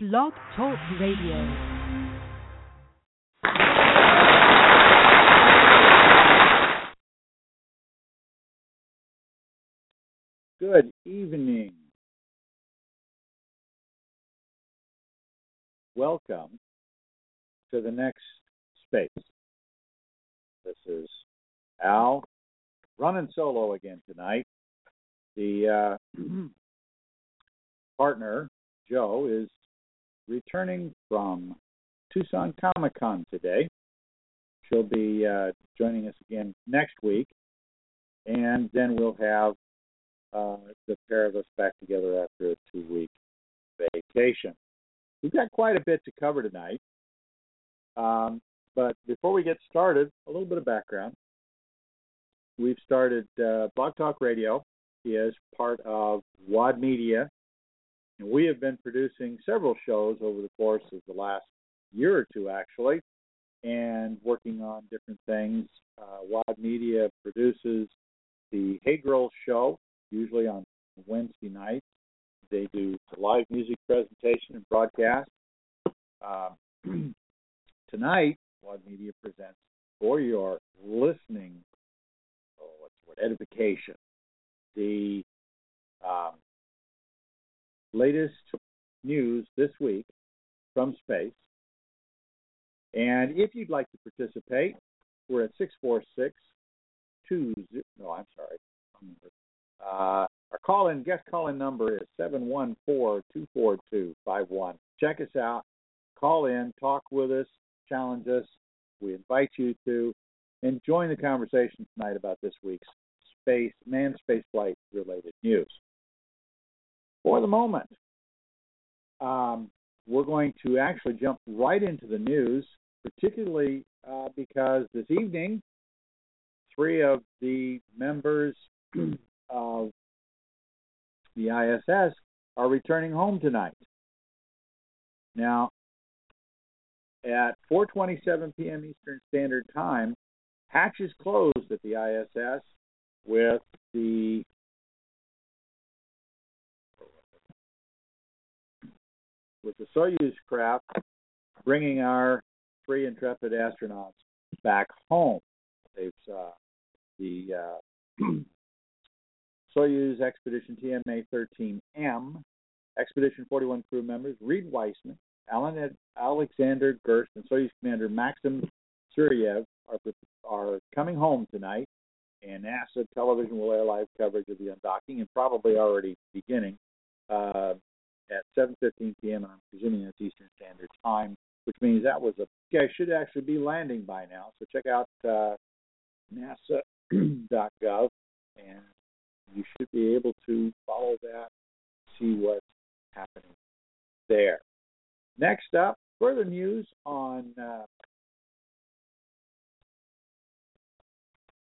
Blog Talk Radio. Good evening. Welcome to the next space. This is Al running solo again tonight. The uh, partner, Jo, is returning from Tucson Comic Con today. She'll be uh, joining us again next week, and then we'll have uh, the pair of us back together after a two week vacation. We've got quite a bit to cover tonight. Um, but before we get started, a little bit of background. We've started uh, Blog Talk Radio is part of WAD Media, and we have been producing several shows over the course of the last year or two, actually, and working on different things. Uh, WAD Media produces the Hey Girls show, usually on Wednesday nights. They do the live music presentation and broadcast. Uh, tonight, WAD Media presents for your listening, oh, what's the word, edification, the um, latest news this week from space. And if you'd like to participate, we're at 646 20. No, I'm sorry. Uh, our call in, guest call in number is 714 242 51. Check us out. Call in, talk with us, challenge us. We invite you to and join the conversation tonight about this week's space, manned spaceflight related news. For the moment, um, we're going to actually jump right into the news, particularly uh, because this evening, three of the members of the ISS are returning home tonight. Now, at 4:27 p.m. Eastern Standard Time, hatches closed at the ISS with the with the Soyuz craft bringing our three intrepid astronauts back home. They've uh, the uh, Soyuz Expedition TMA 13M, Expedition 41 crew members Reid Wiseman, Alan Alexander Gerst, and Soyuz Commander Maxim Surayev are, are coming home tonight, and NASA television will air live coverage of the undocking and probably already beginning uh, at 7:15 p.m. I'm presuming that's Eastern Standard Time, which means that was a guy should actually be landing by now. So check out uh, NASA.gov and you should be able to follow that, see what's happening there. Next up, further news on uh,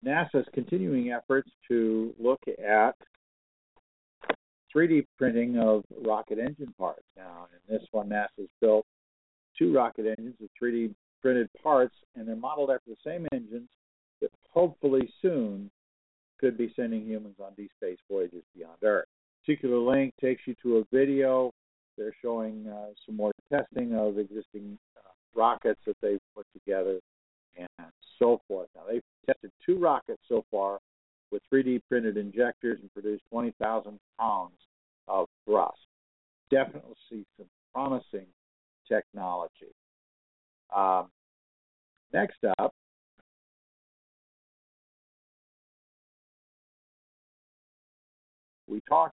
NASA's continuing efforts to look at 3D printing of rocket engine parts. Now, in this one, NASA's built two rocket engines with 3D printed parts, and they're modeled after the same engines that hopefully soon could be sending humans on deep space voyages beyond Earth. Particular link takes you to a video. They're showing uh, some more testing of existing uh, rockets that they've put together and so forth. Now, they've tested two rockets so far with 3D printed injectors and produced 20,000 pounds of thrust. Definitely see some promising technology. Um, next up, we talked,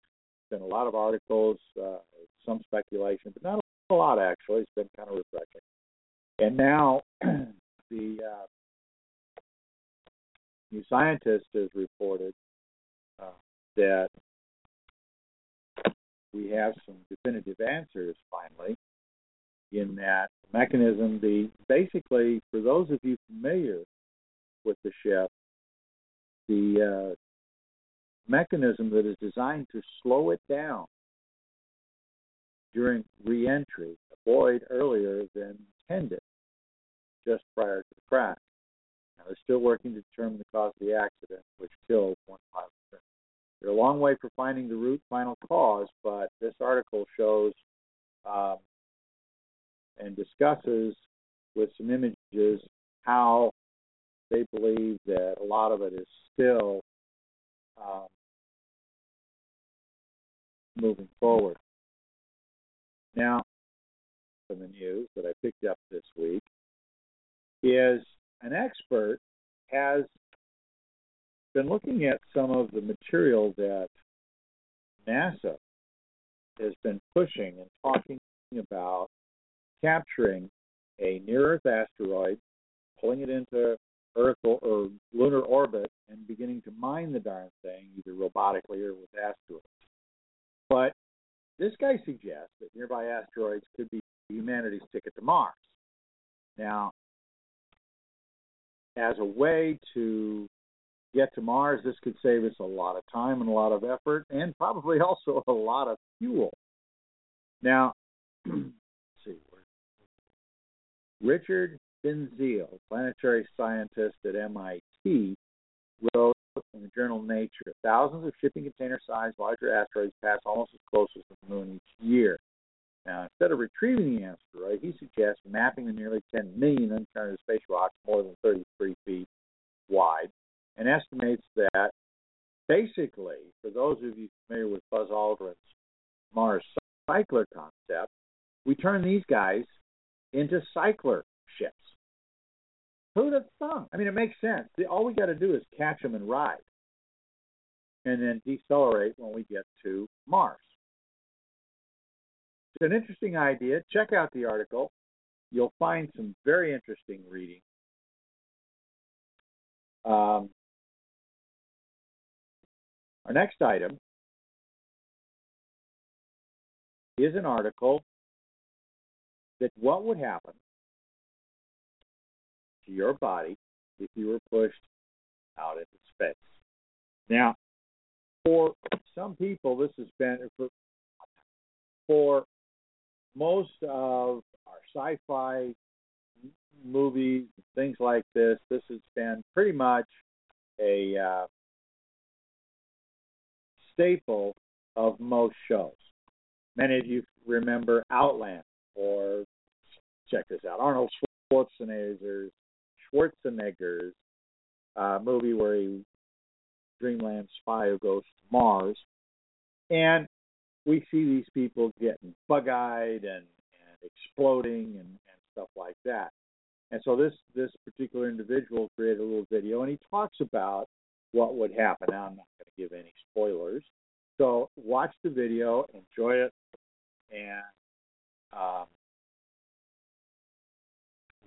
been a lot of articles, uh, some speculation, but not a lot actually. It's been kind of refreshing. And now the uh, New Scientist has reported uh, that we have some definitive answers finally in that mechanism the basically for those of you familiar with the ship the uh, mechanism that is designed to slow it down during reentry avoid earlier than intended just prior to the crash. Now, they're still working to determine the cause of the accident, which killed one pilot. They're a long way from finding the root final cause, but this article shows um, and discusses with some images how they believe that a lot of it is still um, moving forward. Now, from the news that I picked up this week is an expert has been looking at some of the material that NASA has been pushing and talking about capturing a near Earth asteroid, pulling it into Earth or, or, lunar orbit, and beginning to mine the darn thing, either robotically or with asteroids. But this guy suggests that nearby asteroids could be humanity's ticket to Mars. Now, as a way to get to Mars, this could save us a lot of time and a lot of effort, and probably also a lot of fuel. Now, let's see, Richard Binzel, planetary scientist at MIT, wrote in the journal Nature, thousands of shipping container-sized larger asteroids pass almost as close as the moon each year. Now, instead of retrieving the asteroid, he suggests mapping the nearly 10 million uncharted space rocks more than 33 feet wide and estimates that basically, for those of you familiar with Buzz Aldrin's Mars cycler concept, we turn these guys into cycler ships. Who'd have thunk? I mean, it makes sense. All we got to do is catch them and ride, and then decelerate when we get to Mars. It's an interesting idea. Check out the article. You'll find some very interesting reading. Um, our next item is an article that what would happen to your body if you were pushed out into space. Now, for some people, this has been for, for most of our sci-fi movies, things like this. This has been pretty much a uh, staple of most shows. Many of you remember Outland, or check this out, Arnold Schwarzenegger's Schwarzenegger's uh, movie where he Dreamland spy who goes to Mars, and we see these people getting bug-eyed and, and exploding and, and stuff like that. And so this this particular individual created a little video, and he talks about what would happen. Now I'm not going to give any spoilers, so watch the video, enjoy it, and um,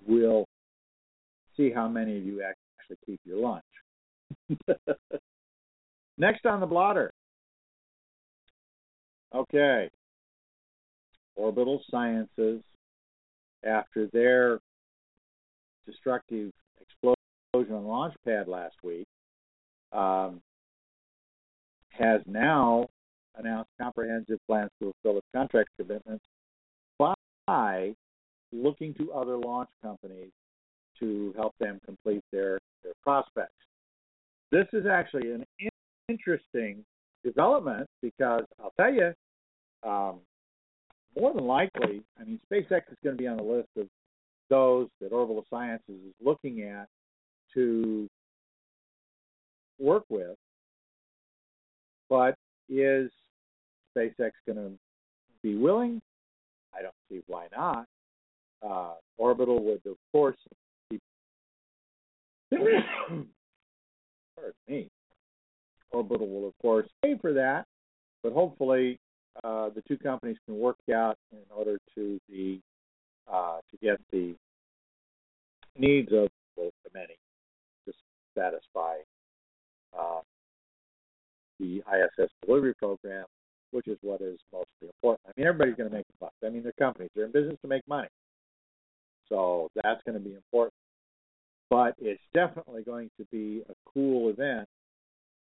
we'll see how many of you actually keep your lunch. Next on the blotter, Okay. Orbital Sciences, after their destructive explosion on launch pad last week, um, has now announced comprehensive plans to fulfill its contract commitments by looking to other launch companies to help them complete their, their prospects. This is actually an interesting development because I'll tell you, um, more than likely, I mean, SpaceX is going to be on the list of those that Orbital Sciences is looking at to work with. But is SpaceX going to be willing? I don't see why not. Uh, Orbital would, of course, be. Pardon me. Orbital will, of course, pay for that, but hopefully uh, the two companies can work out in order to the uh, to get the needs of both the many to satisfy uh, the ISS delivery program, which is what is mostly important. I mean, everybody's going to make a buck. I mean, they're companies; they're in business to make money, so that's going to be important. But it's definitely going to be a cool event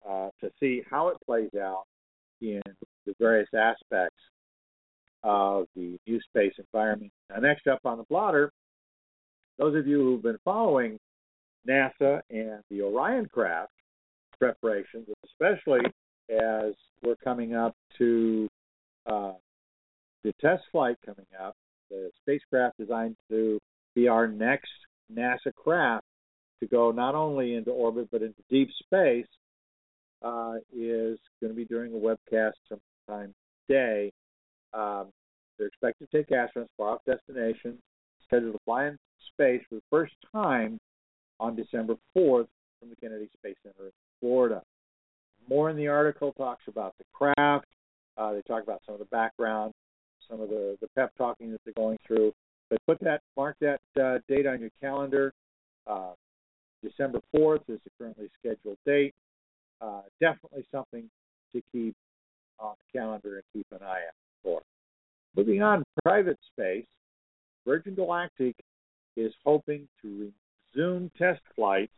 uh, to see how it plays out in the various aspects of the new space environment. Now, next up on the blotter, those of you who've been following NASA and the Orion craft preparations, especially as we're coming up to uh, the test flight coming up, the spacecraft designed to be our next NASA craft to go not only into orbit but into deep space, uh, is going to be doing a webcast sometime today. Um, they're expected to take astronauts far off destinations, scheduled to fly in space for the first time on December 4th from the Kennedy Space Center in Florida. More in the article talks about the craft. Uh, they talk about some of the background, some of the, the pep talking that they're going through. But put that, mark that uh, date on your calendar. Uh, December 4th is the currently scheduled date. Uh, definitely something to keep on the calendar and keep an eye out for. Moving on, private space. Virgin Galactic is hoping to resume test flights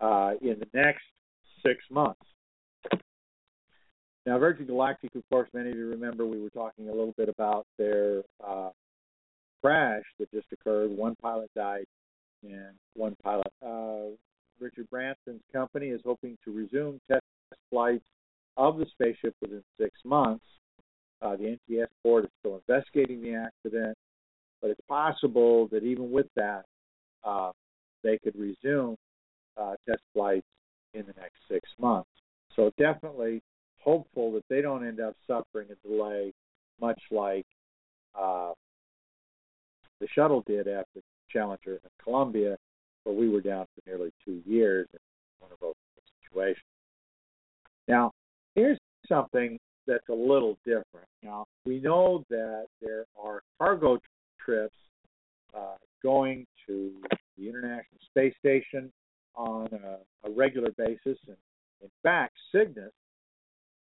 uh, in the next six months. Now, Virgin Galactic, of course, many of you remember we were talking a little bit about their uh, crash that just occurred. One pilot died and one pilot. Uh, Richard Branson's company is hoping to resume test flights of the spaceship within six months. Uh, the NTS board is still investigating the accident, but it's possible that even with that, uh, they could resume uh, test flights in the next six months. So definitely hopeful that they don't end up suffering a delay, much like uh, the shuttle did after Challenger and Columbia, where we were down for nearly two years in one of those situations. Now, something that's a little different. Now, we know that there are cargo trips uh, going to the International Space Station on a, a regular basis. And in fact, Cygnus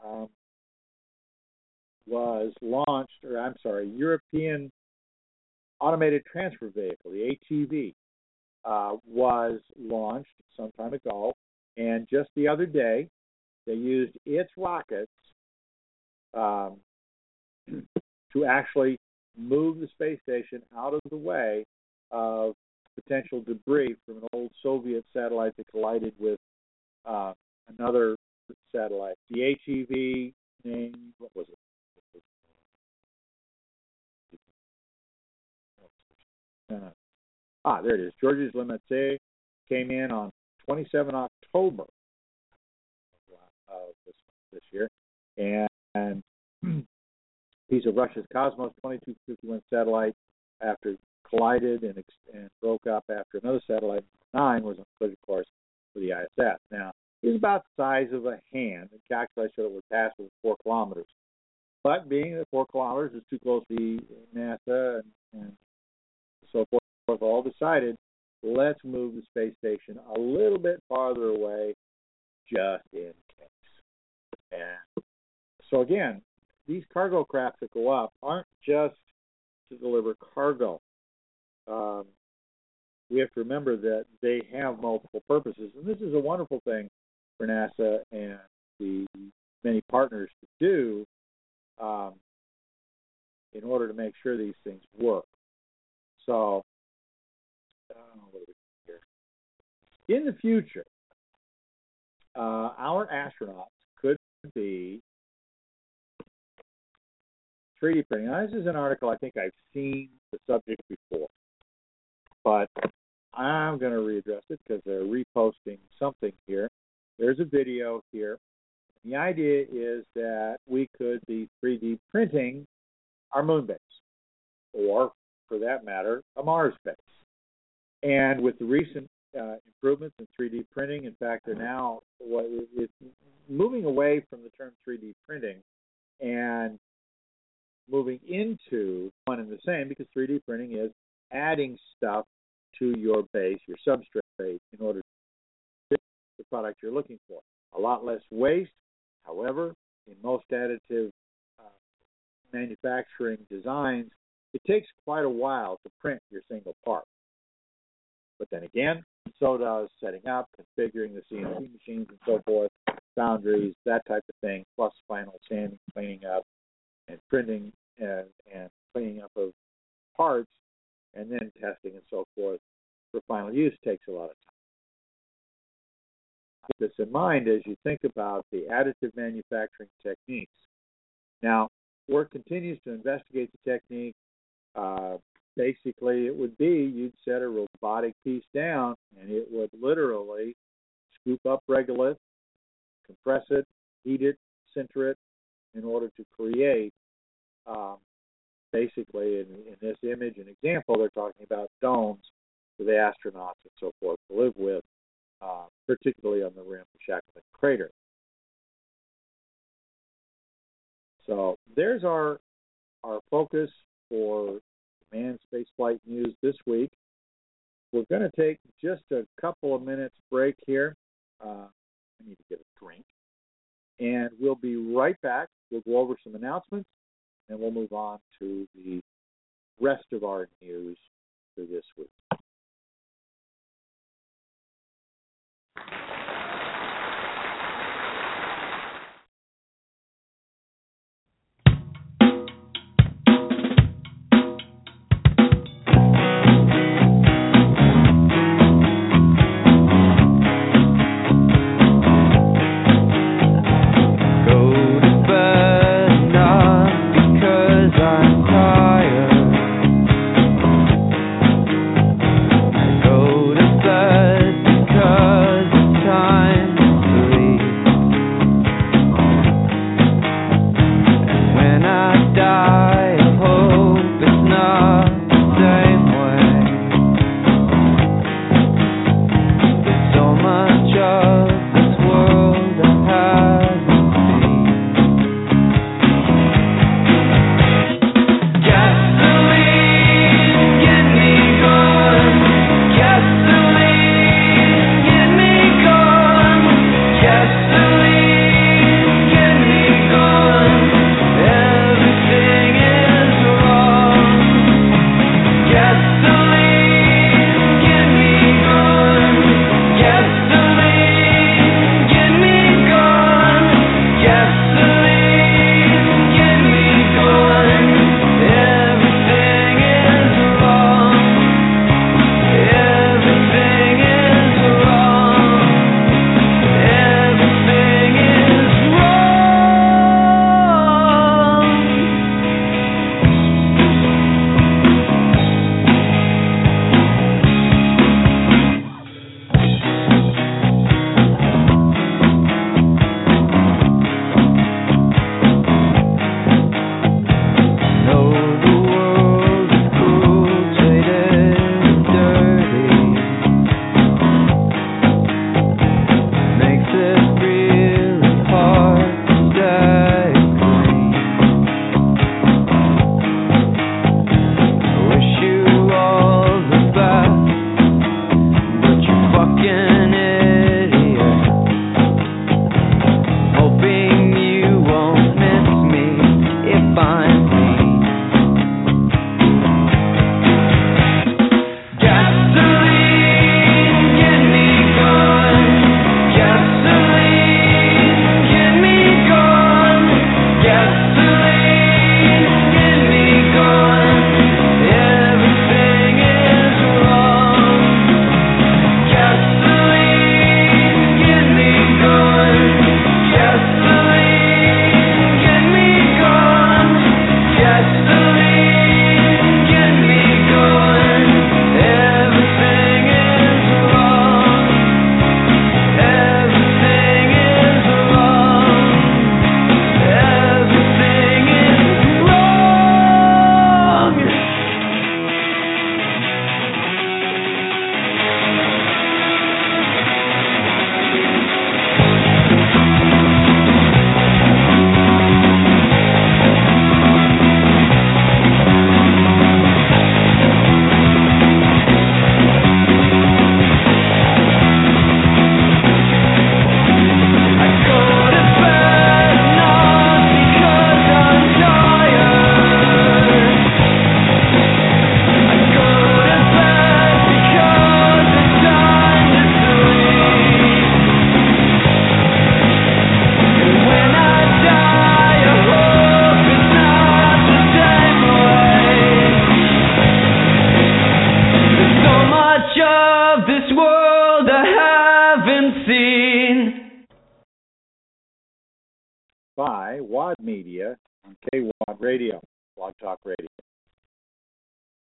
um, was launched, or I'm sorry, European Automated Transfer Vehicle, the ATV, uh, was launched some time ago. And just the other day, they used its rockets um, to actually move the space station out of the way of potential debris from an old Soviet satellite that collided with uh, another satellite. The HEV name, what was it? Uh, ah, there it is. Georges Lemaitre came in on 27 October this, year, and, and piece of Russia's Cosmos 2251 satellite after collided and, and broke up after another satellite, nine, was on collision course with the ISS. Now, it's about the size of a hand, and calculated that it would pass with four kilometers. But being that four kilometers is too close to NASA and, and so forth, all decided let's move the space station a little bit farther away just in. So again, these cargo craft that go up aren't just to deliver cargo um, we have to remember that they have multiple purposes, and this is a wonderful thing for NASA and the many partners to do um, in order to make sure these things work. So, uh, in the future, uh, our astronauts be 3D printing. Now, this is an article I think I've seen the subject before but I'm going to readdress it because they're reposting something here. There's a video here. The idea is that we could be 3D printing our moon base, or for that matter, a Mars base. And with the recent uh, improvements in 3D printing, in fact, they're now it's moving away from the term 3D printing and moving into one and the same because 3D printing is adding stuff to your base, your substrate, base, in order to the product you're looking for. A lot less waste. However, in most additive uh, manufacturing designs, it takes quite a while to print your single part. But then again, so does setting up, configuring the CNC machines and so forth, foundries, that type of thing, plus final sanding, cleaning up, and printing and, and cleaning up of parts and then testing and so forth for final use takes a lot of time. Keep this in mind as you think about the additive manufacturing techniques. Now, work continues to investigate the technique uh, basically it would be you'd set a robotic piece down and it would literally scoop up regolith, compress it, heat it, center it in order to create um, basically in, in this image and example they're talking about domes for the astronauts and so forth to live with, uh, particularly on the rim of Shackleton crater. So there's our our focus for manned spaceflight news this week. We're going to take just a couple of minutes break here. Uh, I need to get a drink, and we'll be right back. We'll go over some announcements, and we'll move on to the rest of our news for this week.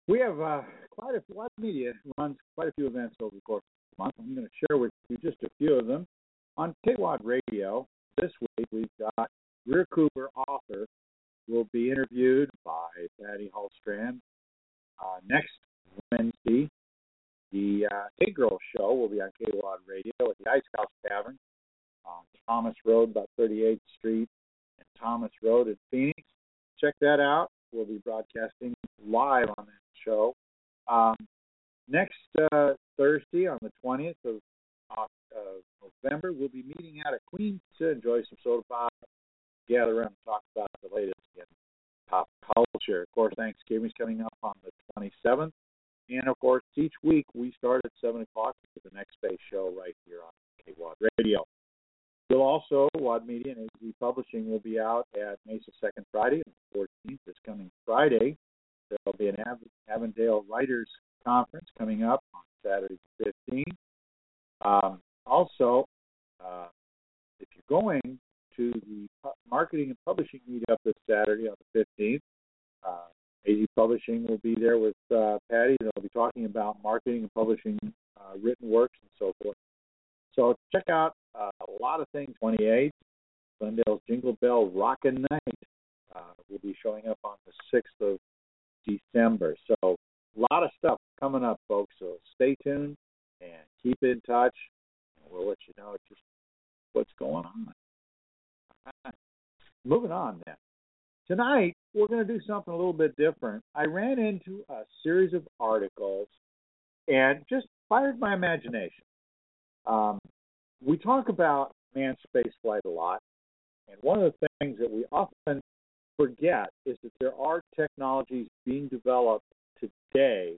We have uh, quite a lot of media runs quite a few events over the course of the month. I'm going to share with you just a few of them. On KWAD Radio this week, we've got Greer Cooper, author, will be interviewed by Patty Hultstrand. Uh, next Wednesday, the uh, Hey Girl Show will be on KWAD Radio at the Ice House Tavern on Thomas Road, about 38th Street and Thomas Road in Phoenix. Check that out. We'll be broadcasting live on that show. Um, next uh, Thursday, on the 20th of uh, November, we'll be meeting out at Queens to enjoy some soda pop, gather around and talk about the latest in pop culture. Of course, Thanksgiving's coming up on the 27th. And of course, each week we start at 7 o'clock with the Next Space show right here on KWAD Radio. We'll also, WAD Media and AZ Publishing will be out at Mesa Second Friday, the 14th, this coming Friday. There'll be an Avondale Writers Conference coming up on Saturday the 15th. Um, also, uh, if you're going to the marketing and publishing meetup this Saturday on the 15th, uh, AZ Publishing will be there with uh, Patty. They'll be talking about marketing and publishing uh, written works and so forth. So check out uh, a lot of things. 28, Glendale's Jingle Bell Rockin' Night uh, will be showing up on the 6th of December. So a lot of stuff coming up, folks. So stay tuned and keep in touch, we'll let you know just what's going on. Moving on then. Tonight, we're going to do something a little bit different. I ran into a series of articles and just fired my imagination. Um, we talk about manned space flight a lot, and one of the things that we often forget is that there are technologies being developed today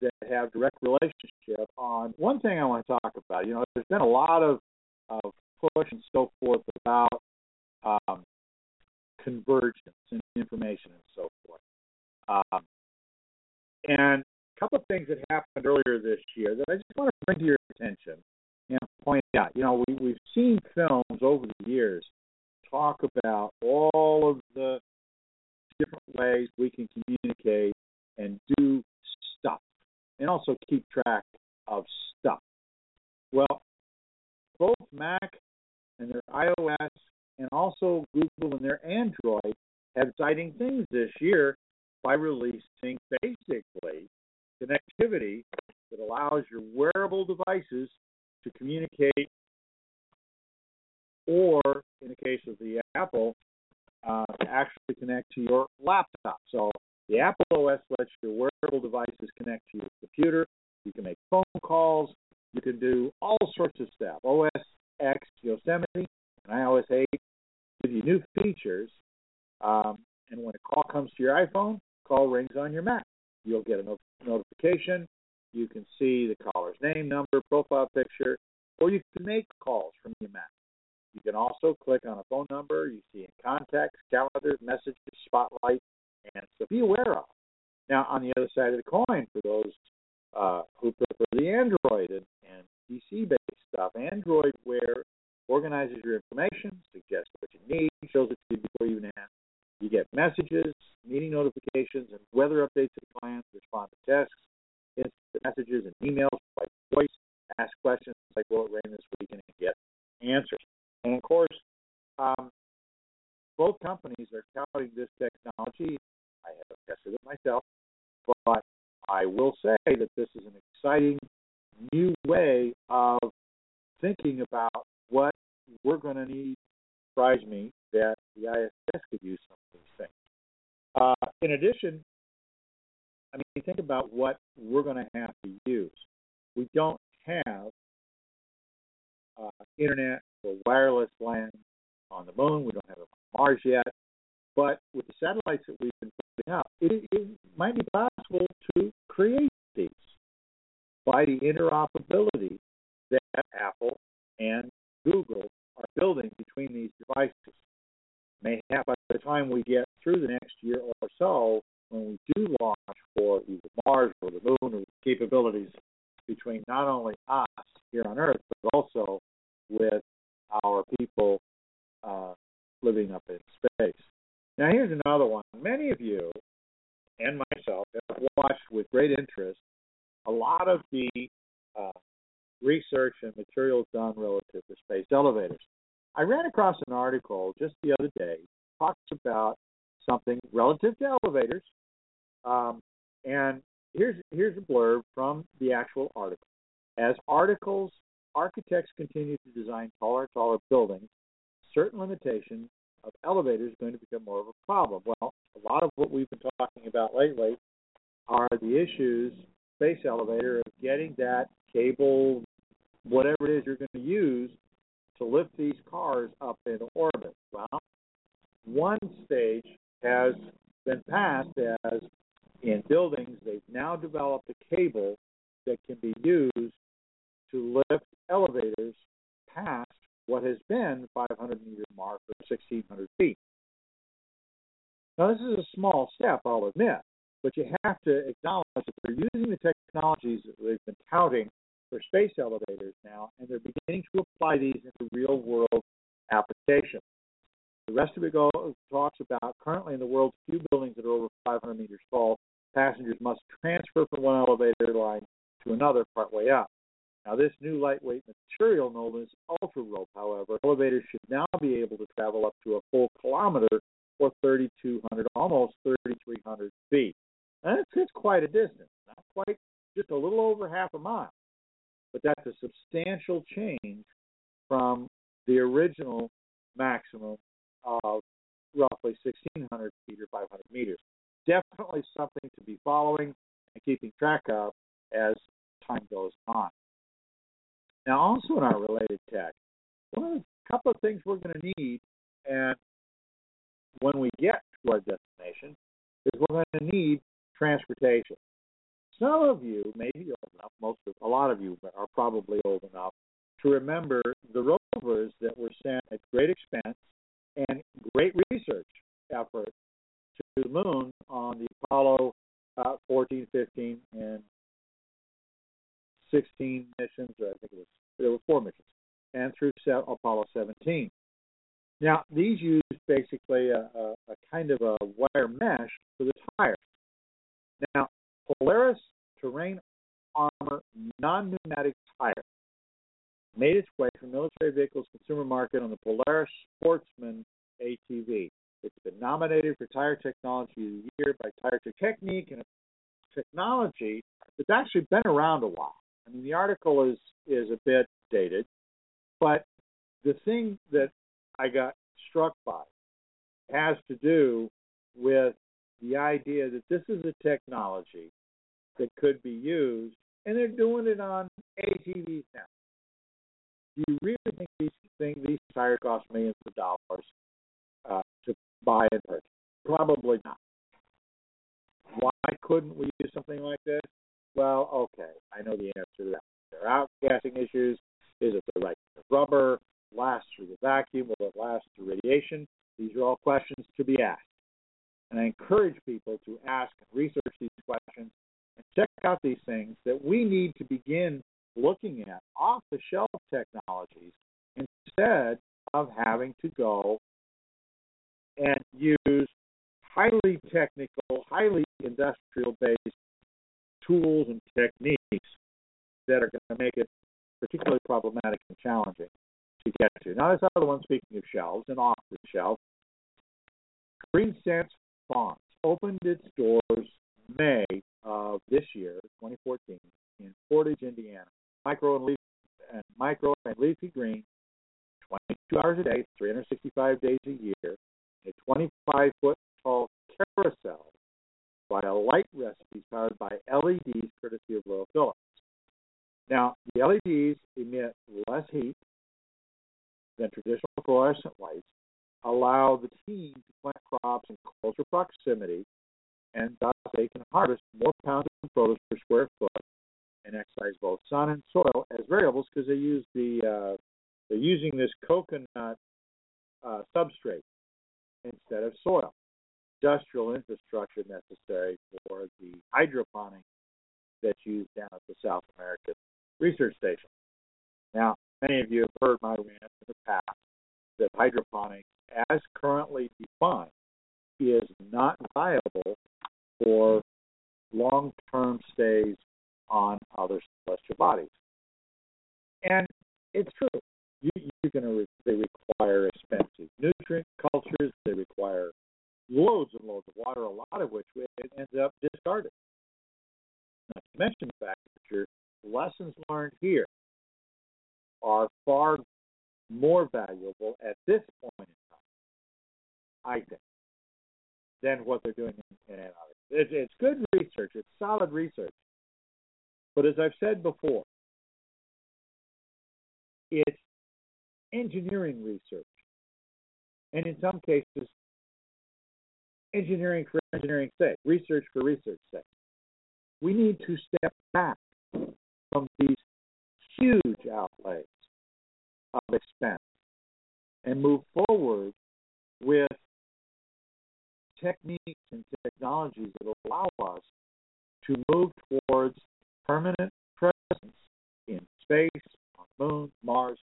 that have direct relationship on one thing I want to talk about. You know, there's been a lot of, of push and so forth about um, convergence and information and so forth. Um, and a couple of things that happened earlier this year that I just want to bring to your attention and point out. You know, we, we've seen films over the years talk about all of the different ways we can communicate and do stuff and also keep track of stuff. Well, both Mac and their iOS and also Google and their Android have exciting things this year by releasing basically connectivity that allows your wearable devices to communicate, or in the case of the Apple, uh, actually connect to your laptop. So the Apple OS lets your wearable devices connect to your computer. You can make phone calls. You can do all sorts of stuff. OS X, Yosemite, and iOS 8 give you new features. Um, and when a call comes to your iPhone, call rings on your Mac. You'll get a no- notification. You can see the caller's name, number, profile picture, or you can make calls from your Mac. You can also click on a phone number you see in contacts, calendars, messages, spotlight, and so be aware of. Now, on the other side of the coin, for those uh, who prefer the Android and, and PC-based stuff, Android Wear organizes your information, suggests what you need, shows it to you before you even ask. You get messages, meeting notifications, and weather updates at clients, respond to texts, instant messages, and emails by voice, ask questions like will it rain this weekend, and get answers. Um, both companies are touting this technology. I haven't tested it myself, but I will say that this is an exciting new way of thinking about what we're going to need. Surprise me that the ISS could use some of these things. Uh, in addition, I mean, think about what we're going to have to use. We don't have uh, internet or wireless land on the moon. We don't have it on Mars yet. But with the satellites that we've been putting up, it, it might be possible to create these by the interoperability that Apple and Google are building between these devices. May happen by the time we get through the next year or so, when we do launch for either Mars or the moon or capabilities between not only us here on Earth, but also with our people uh, living up in space. Now, here's another one. Many of you, and myself have watched with great interest a lot of the uh, research and materials done relative to space elevators. I ran across an article just the other day talks about something relative to elevators, um, and here's here's a blurb from the actual article. As articles, architects continue to design taller, taller buildings. Certain limitations of elevators going to become more of a problem. Well, a lot of what we've been talking about lately are the issues space elevator of getting that cable, whatever it is you're going to use to lift these cars up into orbit. Well, one stage has been passed as in buildings they've now developed a cable that can be used to lift elevators past what has been 500 meter mark or 1600 feet. Now this is a small step, I'll admit, but you have to acknowledge that they're using the technologies that they've been touting for space elevators now, and they're beginning to apply these into real world applications. The rest of it goes, talks about currently in the world's few buildings that are over 500 meters tall, passengers must transfer from one elevator line to another partway up. Now, this new lightweight material known as UltraRope, however, elevators should now be able to travel up to a full kilometer or 3,200, almost 3,300 feet. And it's, it's quite a distance, not quite just a little over half a mile, but that's a substantial change from the original maximum of roughly 1,600 feet or 500 meters. Definitely something to be following and keeping track of as time goes on. Now, also in our related tech, one of the couple of things we're going to need, and when we get to our destination, is we're going to need transportation. Some of you, maybe old enough, most of, a lot of you are probably old enough to remember the rovers that were sent at great expense and great research effort to the moon on the Apollo uh, 14, 15, and 16 missions, or I think it was there were four missions, and through Apollo 17. Now these used basically a, a, a kind of a wire mesh for the tires. Now Polaris Terrain Armor non-pneumatic tire made its way from military vehicles consumer market on the Polaris Sportsman ATV. It's been nominated for Tire Technology of the Year by Tire Technique and a technology that's actually been around a while. I mean, the article is is a bit dated, but the thing that I got struck by has to do with the idea that this is a technology that could be used, and they're doing it on ATVs now. Do you really think these things, these tires cost millions of dollars uh, to buy and purchase? Probably not. Why couldn't we use something like this? Well, okay, I know the answer to that. There are outgassing issues. Is it the right rubber? Last through the vacuum? Will it last through radiation? These are all questions to be asked. And I encourage people to ask and research these questions and check out these things that we need to begin looking at off the shelf technologies instead of having to go and use highly technical, highly industrial based tools and techniques that are going to make it particularly problematic and challenging to get to. Now, this other one, speaking of shelves and off the shelf, Green Sense Farms opened its doors May of this year, 2014, in Portage, Indiana. Micro and leaf and micro and leafy green, 22 hours a day, 365 days a year, a 25 foot tall carousel by a light recipe powered by LEDs courtesy of Royal Philips. Now, the LEDs emit less heat than traditional fluorescent lights, allow the team to plant crops in closer proximity, and thus they can harvest more pounds of produce per square foot and exercise both sun and soil as variables because they use the uh, they're using this coconut uh, substrate instead of soil industrial infrastructure necessary for the hydroponics that's used down at the South American Research Station. Now, many of you have heard my rant in the past that hydroponics, as currently defined, is not viable for long-term stays on other celestial bodies. And it's true. You, you're going to they require expensive nutrient cultures. They require loads and loads of water, a lot of which ends up discarded. Not to mention the fact that your lessons learned here are far more valuable at this point in time, I think, than what they're doing in, in Antarctica. It's, it's good research. It's solid research. But as I've said before, it's engineering research. And in some cases, engineering for engineering's sake, research for research's sake. We need to step back from these huge outlays of expense and move forward with techniques and technologies that allow us to move towards permanent presence in space, on the Moon, Mars,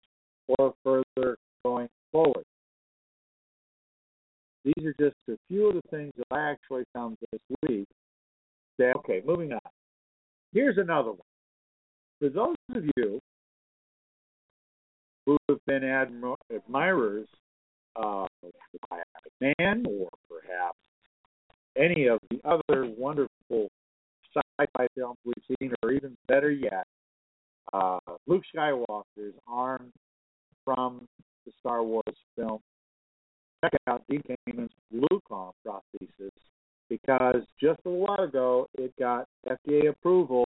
or further going forward. These are just a few of the things that I actually found this week. Okay, moving on. Here's another one. For those of you who have been admir- admirers of Man or perhaps any of the other wonderful sci-fi films we've seen, or even better yet, uh, Luke Skywalker's arm from the Star Wars film. Check out Dean Kamen's Luke arm prosthesis because just a while ago it got FDA approval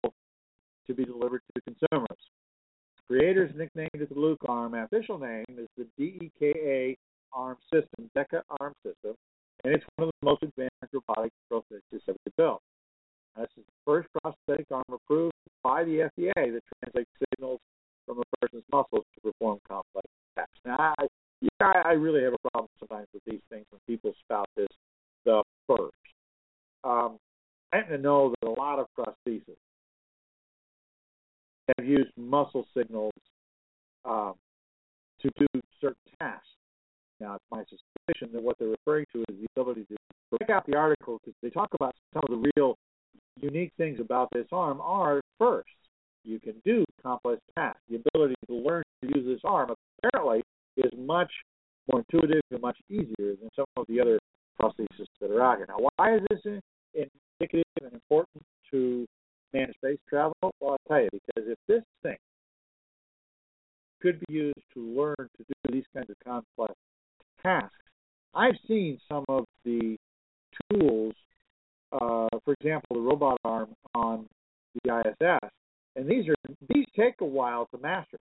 to be delivered to consumers. Creators nicknamed it the Luke arm. Official name is the DEKA arm system, DEKA arm system, and it's one of the most advanced robotic prosthetics ever built. This is the first prosthetic arm approved by the FDA that translates signals from a person's muscles to perform complex tasks. Now, I, yeah, I really have a problem sometimes with these things when people spout this the first. Um, I happen to know that a lot of prostheses have used muscle signals um, to do certain tasks. Now, it's my suspicion that what they're referring to is the ability to break out the article because they talk about some of the real unique things about this arm are first, you can do complex tasks. The ability to learn to use this arm apparently is much more intuitive and much easier than some of the other prostheses that are out here. Now, why is this indicative and important to manned space travel? Well, I'll tell you, because if this thing could be used to learn to do these kinds of complex tasks, I've seen some of the tools, uh, for example, the robot arm on the ISS, and these are these take a while to master.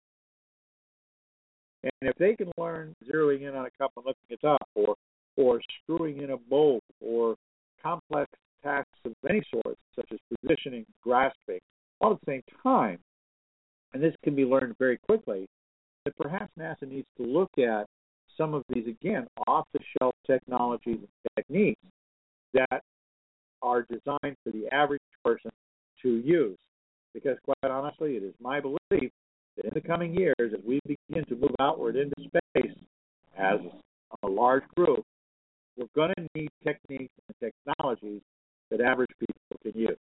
And if they can learn zeroing in on a cup and lifting it up, or or screwing in a bolt, or complex tasks of any sort, such as positioning, grasping, all at the same time, and this can be learned very quickly, that perhaps NASA needs to look at some of these, again, off the shelf technologies and techniques that are designed for the average person to use. Because, quite honestly, it is my belief that in the coming years, as we begin to move outward into space as a large group, we're going to need techniques and technologies that average people can use.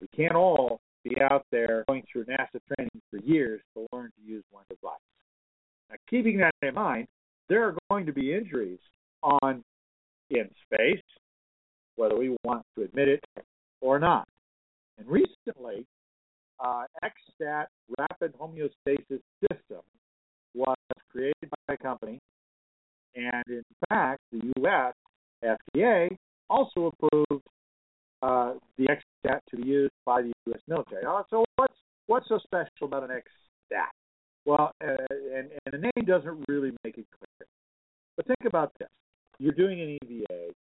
We can't all be out there going through NASA training for years to learn to use one device. Now, keeping that in mind, there are going to be injuries on in space, whether we want to admit it or not. And recently, uh, XStat Rapid Homeostasis System was created by a company, and in fact, the U.S. FDA also approved uh, the XStat to be used by the U.S. military. Uh, so what's what's so special about an XStat? Well, uh, and, and the name doesn't really make it clear. But think about this: you're doing an EVA,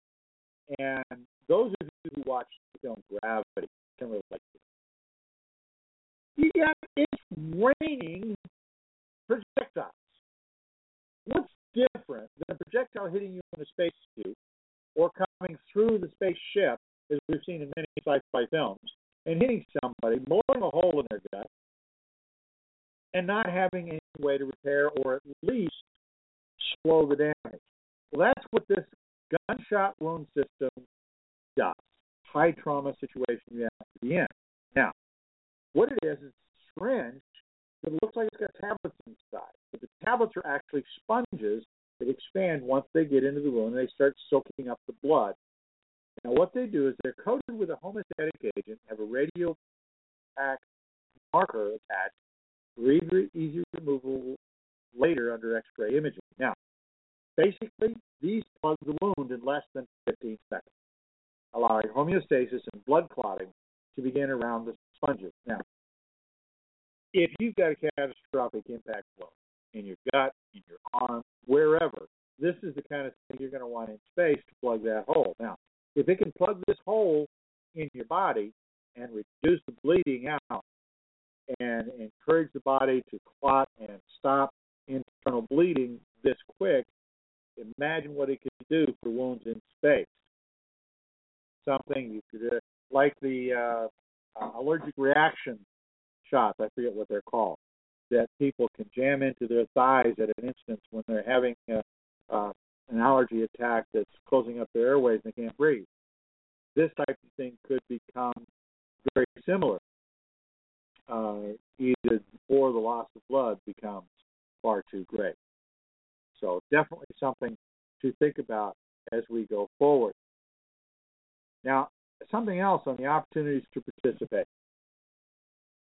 and those of you who watch the film Gravity can relate. Yeah, it's raining projectiles. What's different than a projectile hitting you in a spacesuit or coming through the spaceship, as we've seen in many sci-fi films, and hitting somebody, boring a hole in their gut, and not having any way to repair or at least slow the damage. Well, that's what this gunshot wound system does. high trauma situation you have to be in. What it is is syringe that looks like it's got tablets inside, but the tablets are actually sponges that expand once they get into the wound and they start soaking up the blood. Now, what they do is they're coated with a homeostatic agent, have a radio marker attached, very easy removal later under X-ray imaging. Now, basically, these plug the wound in less than 15 seconds, allowing homeostasis and blood clotting to begin around the sponges. Now, if you've got a catastrophic impact blow in your gut, in your arm, wherever, this is the kind of thing you're going to want in space to plug that hole. Now, if it can plug this hole in your body and reduce the bleeding out and encourage the body to clot and stop internal bleeding this quick, imagine what it could do for wounds in space. Something you could, uh, like the uh, uh, allergic reaction shots, I forget what they're called, that people can jam into their thighs at an instance when they're having uh, uh, an allergy attack that's closing up their airways and they can't breathe. This type of thing could become very similar, uh, either before the loss of blood becomes far too great. So definitely something to think about as we go forward. Now, something else on the opportunities to participate.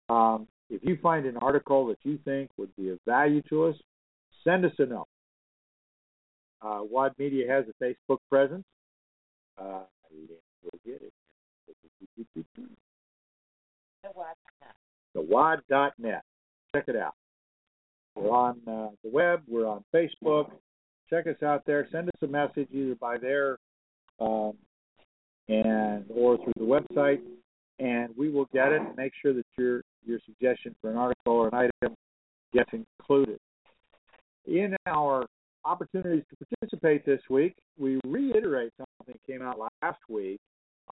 Um, if you find an article that you think would be of value to us, send us a note. Uh, WAD Media has a Facebook presence. Uh, we'll get it. The WAD.net. Check it out. We're on uh, the web. We're on Facebook. Check us out there. Send us a message either by there um, and or through the website, and we will get it and make sure that your your suggestion for an article or an item gets included. In our opportunities to participate this week, we reiterate something that came out last week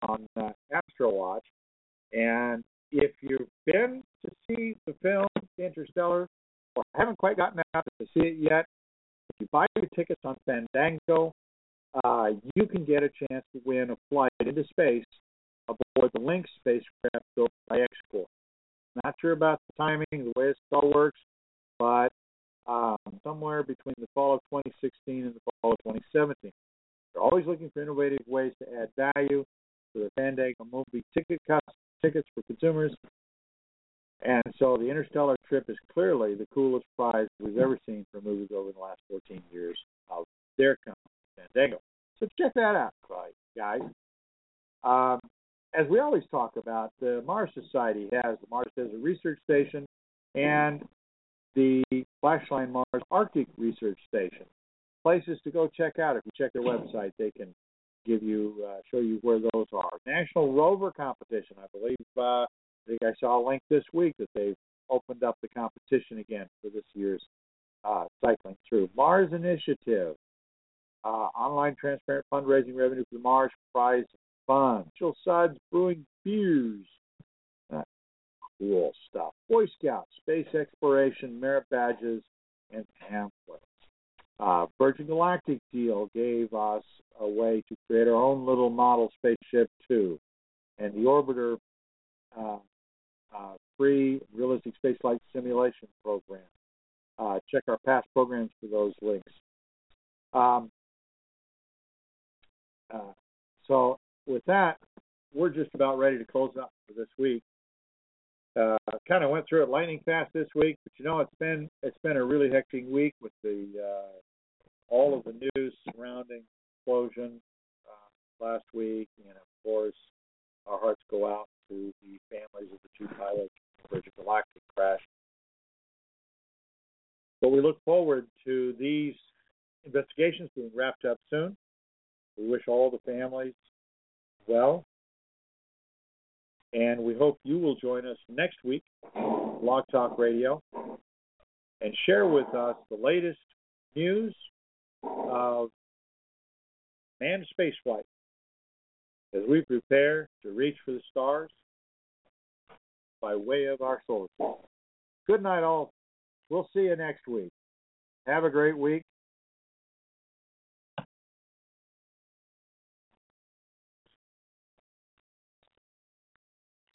on uh, Astrowatch. And if you've been to see the film Interstellar, or haven't quite gotten out to see it yet, if you buy your tickets on Fandango, uh, you can get a chance to win a flight into space aboard the Lynx spacecraft built by XCOR. Not sure about the timing, the way it all works, but um, somewhere between the fall of 2016 and the fall of 2017. They're always looking for innovative ways to add value to the Fandango movie ticket cost, tickets for consumers. And so the Interstellar trip is clearly the coolest prize we've ever seen for movies over the last 14 years of their company, Fandango. So check that out, guys. Um, as we always talk about, the Mars Society has the Mars Desert Research Station and the Flashline Mars Arctic Research Station. Places to go check out. If you check their website, they can give you uh, show you where those are. National Rover Competition. I believe uh, I think I saw a link this week that they've opened up the competition again for this year's uh, cycling through. Mars Initiative. Uh, online transparent fundraising revenue for the Mars Prize Fund. Jill Suds Brewing Beers. Cool stuff. Boy Scouts, space exploration, merit badges, and pamphlets. Uh, Virgin Galactic deal gave us a way to create our own little model spaceship too, and the Orbiter uh, uh, free realistic spaceflight simulation program. Uh, check our past programs for those links. Um, uh, so with that, we're just about ready to close up for this week. Uh, kind of went through it lightning fast this week, but you know it's been it's been a really hectic week with the uh, all of the news surrounding explosion uh, last week, and of course our hearts go out to the families of the two pilots of the Virgin Galactic crash. But we look forward to these investigations being wrapped up soon. We wish all the families well. And we hope you will join us next week, Blog Talk Radio, and share with us the latest news of manned spaceflight as we prepare to reach for the stars by way of our solar system. Good night, all. We'll see you next week. Have a great week.